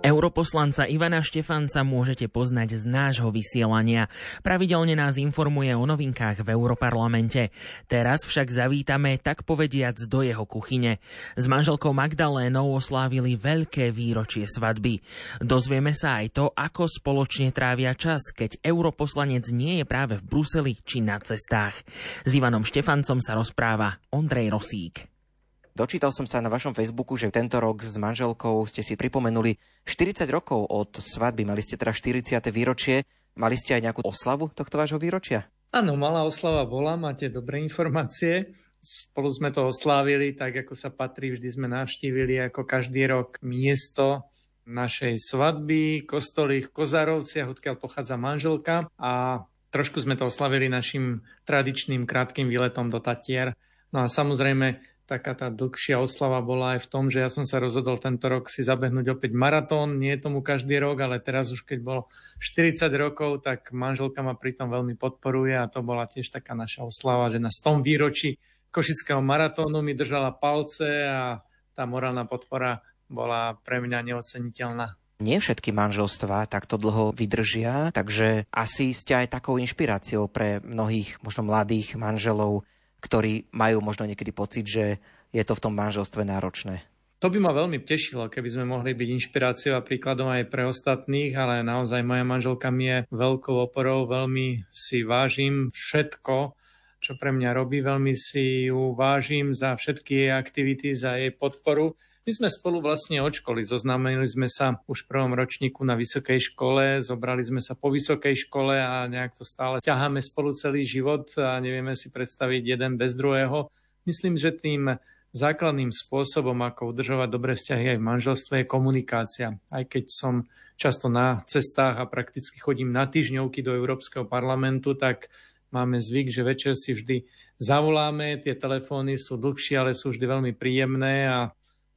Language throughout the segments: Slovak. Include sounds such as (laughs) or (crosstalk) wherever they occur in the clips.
Europoslanca Ivana Štefanca môžete poznať z nášho vysielania. Pravidelne nás informuje o novinkách v Europarlamente. Teraz však zavítame, tak povediac, do jeho kuchyne. S manželkou Magdalénou oslávili veľké výročie svadby. Dozvieme sa aj to, ako spoločne trávia čas, keď europoslanec nie je práve v Bruseli či na cestách. S Ivanom Štefancom sa rozpráva Ondrej Rosík. Dočítal som sa na vašom Facebooku, že tento rok s manželkou ste si pripomenuli 40 rokov od svadby. Mali ste teda 40. výročie. Mali ste aj nejakú oslavu tohto vášho výročia? Áno, malá oslava bola, máte dobré informácie. Spolu sme to oslávili, tak ako sa patrí, vždy sme navštívili ako každý rok miesto našej svadby, kostoly v Kozárovciach, odkiaľ pochádza manželka a trošku sme to oslavili našim tradičným krátkým výletom do Tatier. No a samozrejme taká tá dlhšia oslava bola aj v tom, že ja som sa rozhodol tento rok si zabehnúť opäť maratón. Nie je tomu každý rok, ale teraz už keď bolo 40 rokov, tak manželka ma pritom veľmi podporuje a to bola tiež taká naša oslava, že na 100 výročí Košického maratónu mi držala palce a tá morálna podpora bola pre mňa neoceniteľná. Nie všetky manželstvá takto dlho vydržia, takže asi ste aj takou inšpiráciou pre mnohých, možno mladých manželov, ktorí majú možno niekedy pocit, že je to v tom manželstve náročné. To by ma veľmi tešilo, keby sme mohli byť inšpiráciou a príkladom aj pre ostatných, ale naozaj moja manželka mi je veľkou oporou, veľmi si vážim všetko, čo pre mňa robí, veľmi si ju vážim za všetky jej aktivity, za jej podporu. My sme spolu vlastne od školy, zoznámili sme sa už v prvom ročníku na vysokej škole, zobrali sme sa po vysokej škole a nejak to stále ťaháme spolu celý život a nevieme si predstaviť jeden bez druhého. Myslím, že tým základným spôsobom, ako udržovať dobré vzťahy aj v manželstve, je komunikácia. Aj keď som často na cestách a prakticky chodím na týždňovky do Európskeho parlamentu, tak máme zvyk, že večer si vždy zavoláme, tie telefóny sú dlhšie, ale sú vždy veľmi príjemné a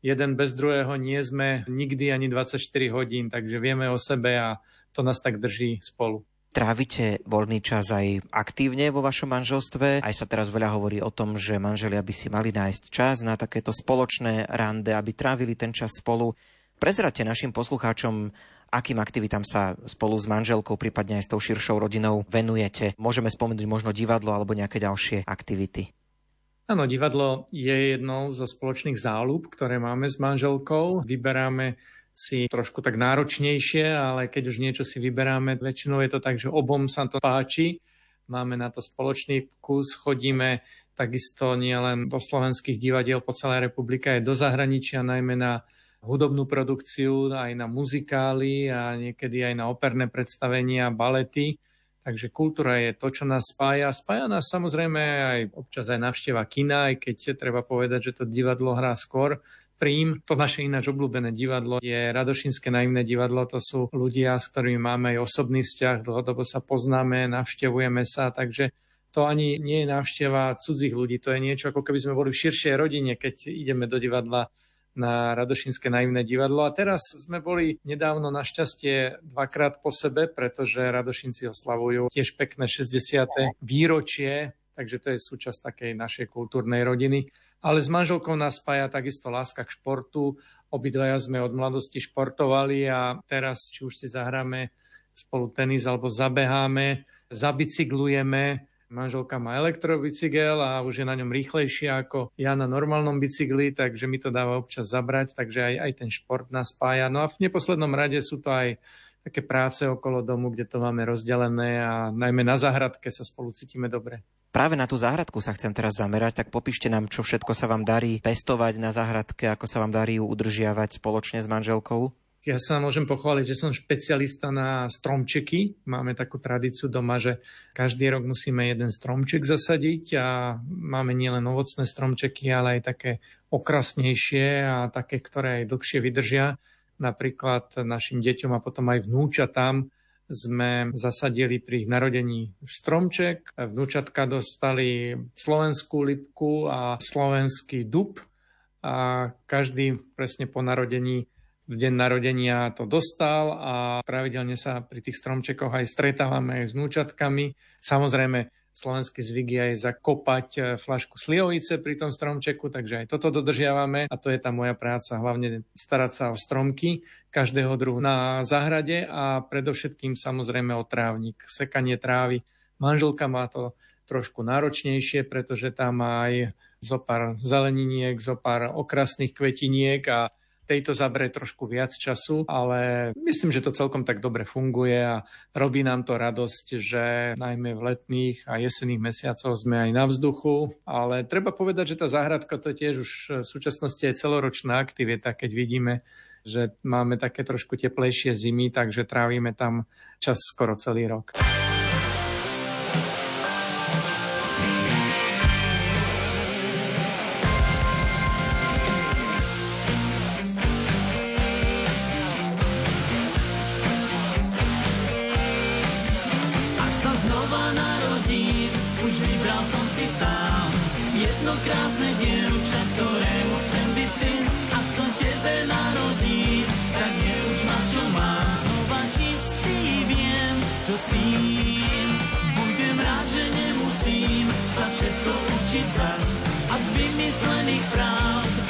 jeden bez druhého nie sme nikdy ani 24 hodín, takže vieme o sebe a to nás tak drží spolu. Trávite voľný čas aj aktívne vo vašom manželstve? Aj sa teraz veľa hovorí o tom, že manželia by si mali nájsť čas na takéto spoločné rande, aby trávili ten čas spolu. Prezrate našim poslucháčom, akým aktivitám sa spolu s manželkou, prípadne aj s tou širšou rodinou venujete. Môžeme spomenúť možno divadlo alebo nejaké ďalšie aktivity. Áno, divadlo je jednou zo spoločných záľub, ktoré máme s manželkou. Vyberáme si trošku tak náročnejšie, ale keď už niečo si vyberáme, väčšinou je to tak, že obom sa to páči. Máme na to spoločný vkus, chodíme takisto nielen do slovenských divadiel po celej republike, aj do zahraničia, najmä na hudobnú produkciu, aj na muzikály a niekedy aj na operné predstavenia, balety. Takže kultúra je to, čo nás spája. Spája nás samozrejme aj občas aj navšteva kina, aj keď treba povedať, že to divadlo hrá skôr. Prím, to naše ináč obľúbené divadlo je Radošinské naivné divadlo. To sú ľudia, s ktorými máme aj osobný vzťah, dlhodobo sa poznáme, navštevujeme sa, takže to ani nie je návšteva cudzích ľudí, to je niečo, ako keby sme boli v širšej rodine, keď ideme do divadla na Radošinské naivné divadlo. A teraz sme boli nedávno našťastie dvakrát po sebe, pretože Radošinci oslavujú tiež pekné 60. výročie, takže to je súčasť takej našej kultúrnej rodiny. Ale s manželkou nás spája takisto láska k športu. Obidvaja sme od mladosti športovali a teraz, či už si zahráme spolu tenis alebo zabeháme, zabicyklujeme, Manželka má elektrobicykel a už je na ňom rýchlejšia ako ja na normálnom bicykli, takže mi to dáva občas zabrať, takže aj, aj ten šport nás spája. No a v neposlednom rade sú to aj také práce okolo domu, kde to máme rozdelené a najmä na záhradke sa spolu cítime dobre. Práve na tú záhradku sa chcem teraz zamerať, tak popíšte nám, čo všetko sa vám darí pestovať na záhradke, ako sa vám darí ju udržiavať spoločne s manželkou. Ja sa môžem pochváliť, že som špecialista na stromčeky. Máme takú tradíciu doma, že každý rok musíme jeden stromček zasadiť a máme nielen ovocné stromčeky, ale aj také okrasnejšie a také, ktoré aj dlhšie vydržia. Napríklad našim deťom a potom aj vnúčatám sme zasadili pri ich narodení stromček. Vnúčatka dostali slovenskú lipku a slovenský dub a každý presne po narodení v deň narodenia to dostal a pravidelne sa pri tých stromčekoch aj stretávame aj s vnúčatkami. Samozrejme, slovenský zvyk je aj zakopať e, flašku slivovice pri tom stromčeku, takže aj toto dodržiavame a to je tá moja práca, hlavne starať sa o stromky každého druhu na záhrade a predovšetkým samozrejme o trávnik, sekanie trávy. Manželka má to trošku náročnejšie, pretože tam má aj zo pár zeleniniek, zo pár okrasných kvetiniek a tejto zabere trošku viac času, ale myslím, že to celkom tak dobre funguje a robí nám to radosť, že najmä v letných a jesenných mesiacoch sme aj na vzduchu, ale treba povedať, že tá záhradka to tiež už v súčasnosti je celoročná aktivita, keď vidíme, že máme také trošku teplejšie zimy, takže trávime tam čas skoro celý rok. tisíc a z vymyslených pravd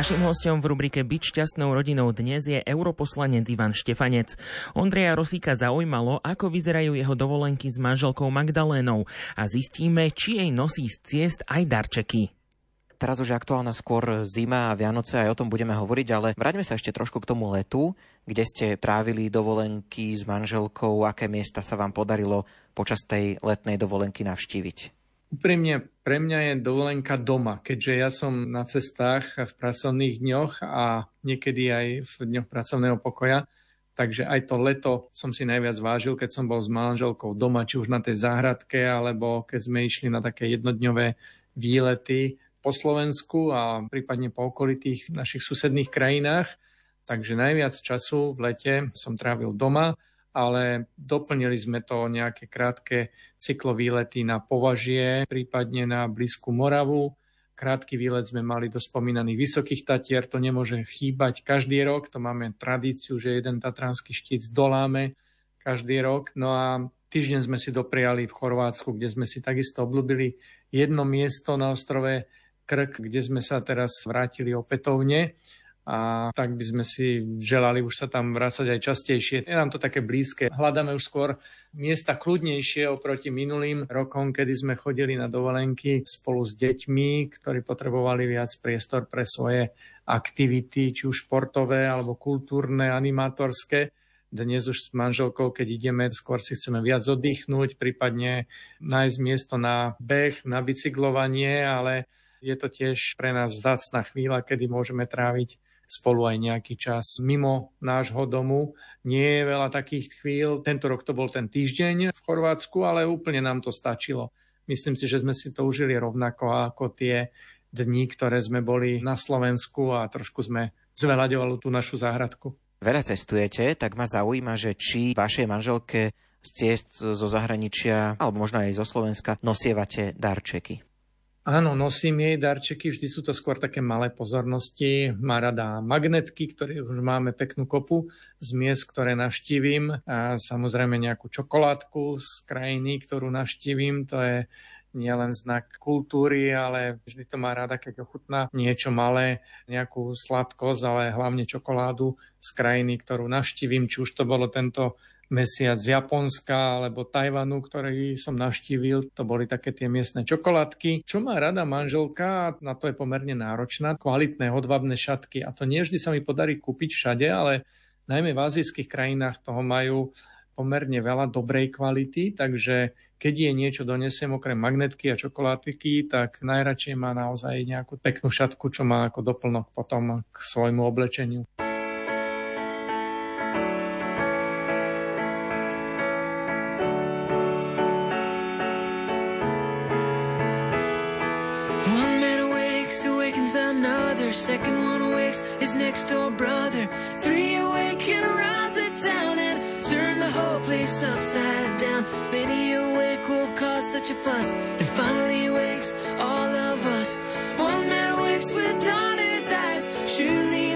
Našim hostom v rubrike Byť šťastnou rodinou dnes je europoslanec Ivan Štefanec. Ondreja Rosíka zaujímalo, ako vyzerajú jeho dovolenky s manželkou Magdalénou a zistíme, či jej nosí z ciest aj darčeky. Teraz už je aktuálna skôr zima a Vianoce, aj o tom budeme hovoriť, ale vráťme sa ešte trošku k tomu letu, kde ste trávili dovolenky s manželkou, aké miesta sa vám podarilo počas tej letnej dovolenky navštíviť. Úprimne, pre mňa je dovolenka doma, keďže ja som na cestách v pracovných dňoch a niekedy aj v dňoch pracovného pokoja. Takže aj to leto som si najviac vážil, keď som bol s manželkou doma, či už na tej záhradke, alebo keď sme išli na také jednodňové výlety po Slovensku a prípadne po okolitých našich susedných krajinách. Takže najviac času v lete som trávil doma ale doplnili sme to nejaké krátke cyklovýlety na Považie, prípadne na Blízku Moravu. Krátky výlet sme mali do spomínaných Vysokých Tatier, to nemôže chýbať každý rok, to máme tradíciu, že jeden tatranský štít zdoláme každý rok. No a týždeň sme si dopriali v Chorvátsku, kde sme si takisto obľúbili jedno miesto na ostrove Krk, kde sme sa teraz vrátili opätovne a tak by sme si želali už sa tam vrácať aj častejšie. Je nám to také blízke. Hľadáme už skôr miesta kľudnejšie oproti minulým rokom, kedy sme chodili na dovolenky spolu s deťmi, ktorí potrebovali viac priestor pre svoje aktivity, či už športové alebo kultúrne, animátorské. Dnes už s manželkou, keď ideme, skôr si chceme viac oddychnúť, prípadne nájsť miesto na beh, na bicyklovanie, ale je to tiež pre nás zácna chvíľa, kedy môžeme tráviť spolu aj nejaký čas mimo nášho domu. Nie je veľa takých chvíľ. Tento rok to bol ten týždeň v Chorvátsku, ale úplne nám to stačilo. Myslím si, že sme si to užili rovnako ako tie dni, ktoré sme boli na Slovensku a trošku sme zveľaďovali tú našu záhradku. Veľa cestujete, tak ma zaujíma, že či vašej manželke z ciest zo zahraničia, alebo možno aj zo Slovenska, nosievate darčeky. Áno, nosím jej darčeky, vždy sú to skôr také malé pozornosti. Má rada magnetky, ktoré už máme peknú kopu z miest, ktoré navštívim. A samozrejme nejakú čokoládku z krajiny, ktorú navštívim. To je nielen znak kultúry, ale vždy to má rada, keď ochutná niečo malé, nejakú sladkosť, ale hlavne čokoládu z krajiny, ktorú navštívim, či už to bolo tento mesiac Japonska alebo Tajvanu, ktorý som navštívil. To boli také tie miestne čokoládky. Čo má rada manželka, na to je pomerne náročná, kvalitné hodvabné šatky. A to nie vždy sa mi podarí kúpiť všade, ale najmä v azijských krajinách toho majú pomerne veľa dobrej kvality, takže keď je niečo donesiem okrem magnetky a čokoládky, tak najradšej má naozaj nejakú peknú šatku, čo má ako doplnok potom k svojmu oblečeniu. Second one awakes his next door brother. Three awake and rise it down and turn the whole place upside down. Many awake will cause such a fuss and finally wakes all of us. One man awakes with dawn in his eyes. Surely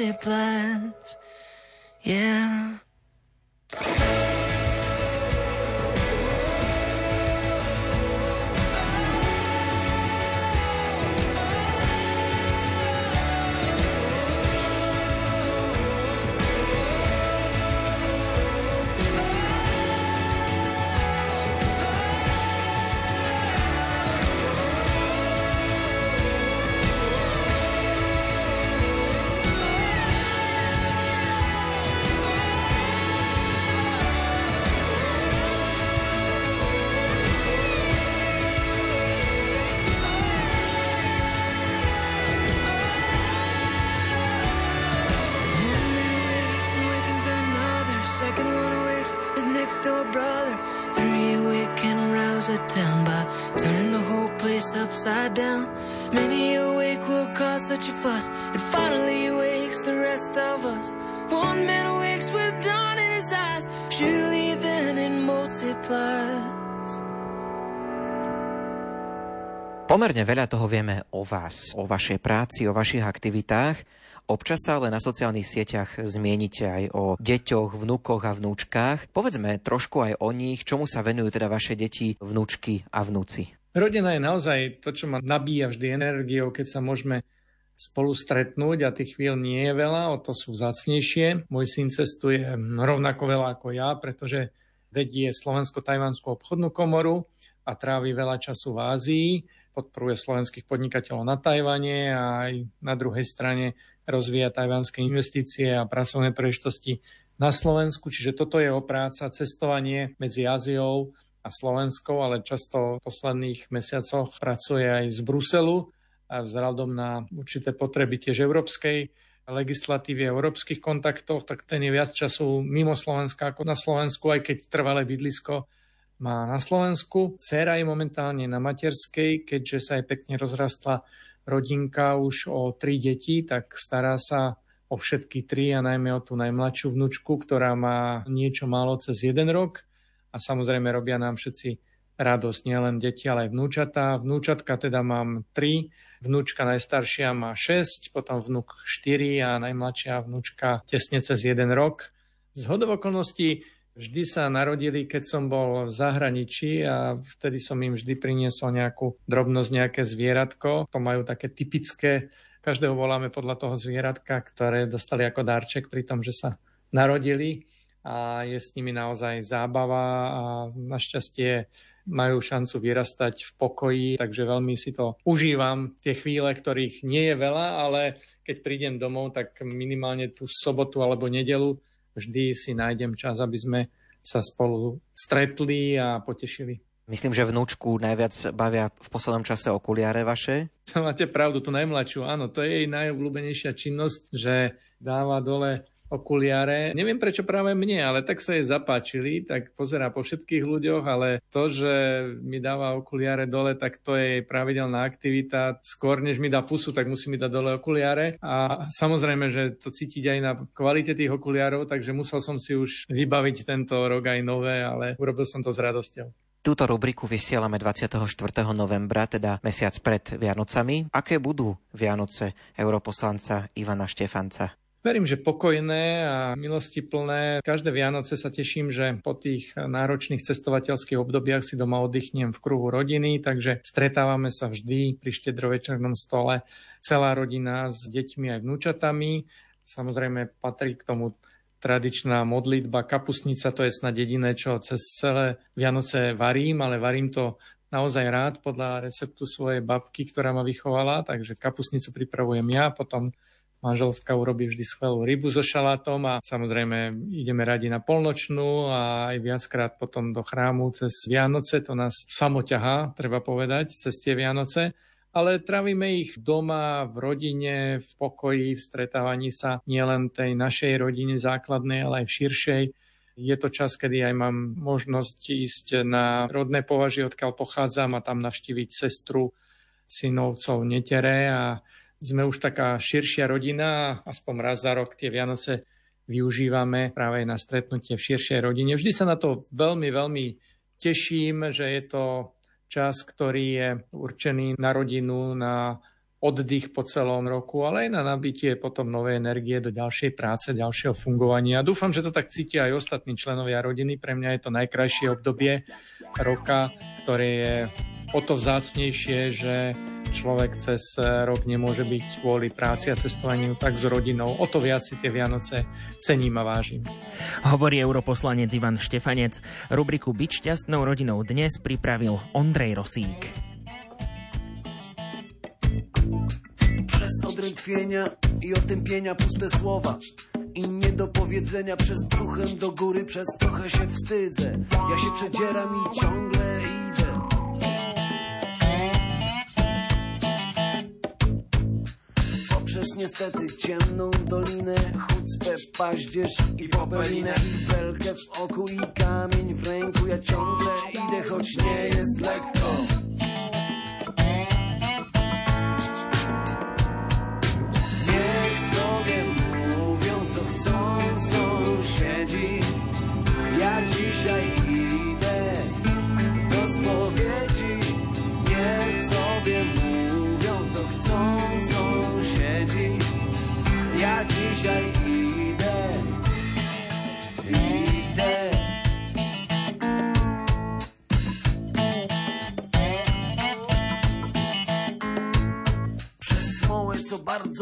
multiplies. Yeah. Upside down. Many awake will cause such a fuss. It finally wakes the rest of us. One man awakes with dawn in his eyes. Surely then it multiplies. Pomerne veľa toho vieme o vás, o vašej práci, o vašich aktivitách. Občas sa ale na sociálnych sieťach zmienite aj o deťoch, vnúkoch a vnúčkách. Povedzme trošku aj o nich, čomu sa venujú teda vaše deti, vnúčky a vnúci. Rodina je naozaj to, čo ma nabíja vždy energiou, keď sa môžeme spolu stretnúť a tých chvíľ nie je veľa, o to sú vzácnejšie. Môj syn cestuje rovnako veľa ako ja, pretože vedie Slovensko-Tajvanskú obchodnú komoru a trávi veľa času v Ázii, podporuje slovenských podnikateľov na Tajvane a aj na druhej strane rozvíja tajvanské investície a pracovné príležitosti na Slovensku, čiže toto je o práca, cestovanie medzi Áziou a Slovenskou, ale často v posledných mesiacoch pracuje aj z Bruselu a vzhľadom na určité potreby tiež európskej legislatívy európskych kontaktoch, tak ten je viac času mimo Slovenska ako na Slovensku, aj keď trvalé bydlisko má na Slovensku. Cera je momentálne na materskej, keďže sa aj pekne rozrastla rodinka už o tri deti, tak stará sa o všetky tri a najmä o tú najmladšiu vnúčku, ktorá má niečo málo cez jeden rok. A samozrejme robia nám všetci radosť, nielen deti, ale aj vnúčatá. Vnúčatka teda mám tri, vnúčka najstaršia má 6, potom vnúk 4 a najmladšia vnúčka tesne cez jeden rok. Z hodov okolností vždy sa narodili, keď som bol v zahraničí a vtedy som im vždy priniesol nejakú drobnosť, nejaké zvieratko. To majú také typické Každého voláme podľa toho zvieratka, ktoré dostali ako darček pri tom, že sa narodili a je s nimi naozaj zábava a našťastie majú šancu vyrastať v pokoji, takže veľmi si to užívam, tie chvíle, ktorých nie je veľa, ale keď prídem domov, tak minimálne tú sobotu alebo nedelu vždy si nájdem čas, aby sme sa spolu stretli a potešili. Myslím, že vnúčku najviac bavia v poslednom čase okuliare vaše. (laughs) Máte pravdu, tú najmladšiu, áno, to je jej najobľúbenejšia činnosť, že dáva dole okuliare. Neviem prečo práve mne, ale tak sa jej zapáčili, tak pozerá po všetkých ľuďoch, ale to, že mi dáva okuliare dole, tak to je jej pravidelná aktivita. Skôr než mi dá pusu, tak musí mi dať dole okuliare. A samozrejme, že to cítiť aj na kvalite tých okuliarov, takže musel som si už vybaviť tento rok aj nové, ale urobil som to s radosťou. Túto rubriku vysielame 24. novembra, teda mesiac pred Vianocami. Aké budú Vianoce europoslanca Ivana Štefanca? Verím, že pokojné a milosti plné. Každé Vianoce sa teším, že po tých náročných cestovateľských obdobiach si doma oddychnem v kruhu rodiny, takže stretávame sa vždy pri štedrovečernom stole celá rodina s deťmi aj vnúčatami. Samozrejme patrí k tomu tradičná modlitba, kapusnica, to je snad jediné, čo cez celé Vianoce varím, ale varím to naozaj rád podľa receptu svojej babky, ktorá ma vychovala, takže kapusnicu pripravujem ja, potom manželská urobí vždy skvelú rybu so šalátom a samozrejme ideme radi na polnočnú a aj viackrát potom do chrámu cez Vianoce, to nás samoťahá, treba povedať, cez tie Vianoce ale trávime ich doma, v rodine, v pokoji, v stretávaní sa nielen tej našej rodine základnej, ale aj v širšej. Je to čas, kedy aj mám možnosť ísť na rodné považie, odkiaľ pochádzam a tam navštíviť sestru synovcov Netere a sme už taká širšia rodina, aspoň raz za rok tie Vianoce využívame práve na stretnutie v širšej rodine. Vždy sa na to veľmi, veľmi teším, že je to čas, ktorý je určený na rodinu, na oddych po celom roku, ale aj na nabitie potom novej energie do ďalšej práce, ďalšieho fungovania. Dúfam, že to tak cítia aj ostatní členovia rodiny. Pre mňa je to najkrajšie obdobie roka, ktoré je o to vzácnejšie, že človek cez rok nemôže byť kvôli práci a cestovaniu tak s rodinou. O to viac si tie Vianoce cením a vážim. Hovorí europoslanec Ivan Štefanec. Rubriku Byť šťastnou rodinou dnes pripravil Ondrej Rosík. Przez odrętwienia i otępienia puste słowa i nie do powiedzenia przez brzuchem do góry, przez trochę się wstydzę. Ja się przedzieram i ciągle idę. przez niestety ciemną dolinę Chucpę, paździerz i popelinę I belkę w oku i kamień w ręku Ja ciągle idę, choć nie jest lekko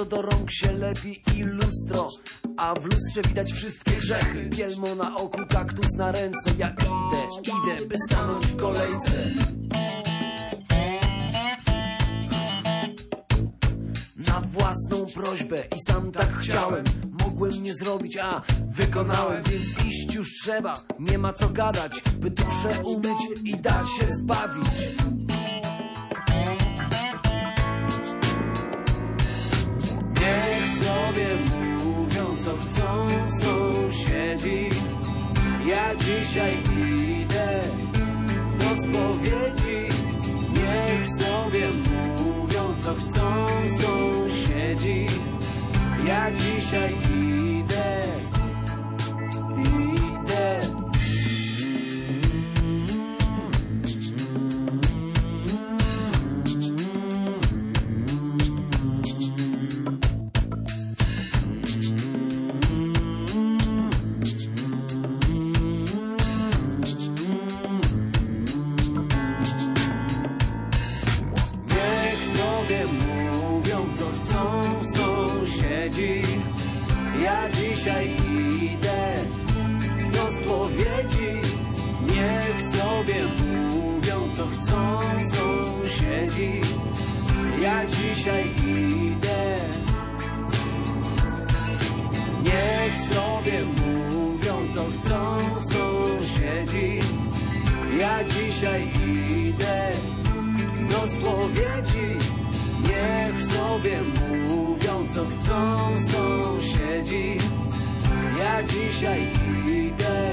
do rąk się lepi i lustro a w lustrze widać wszystkie grzechy Kielmo na oku, kaktus na ręce Ja idę, idę, by stanąć w kolejce Na własną prośbę i sam tak chciałem mogłem nie zrobić, a wykonałem, więc iść już trzeba. Nie ma co gadać, by duszę umyć i dać się zbawić. Sąsiedzi. Ja dzisiaj idę do spowiedzi. Niech sobie mówią, co chcą sąsiedzi. Ja dzisiaj idę. Sąsiedzi. Ja dzisiaj idę do spowiedzi. Niech sobie mówią, co chcą sąsiedzi. Ja dzisiaj idę,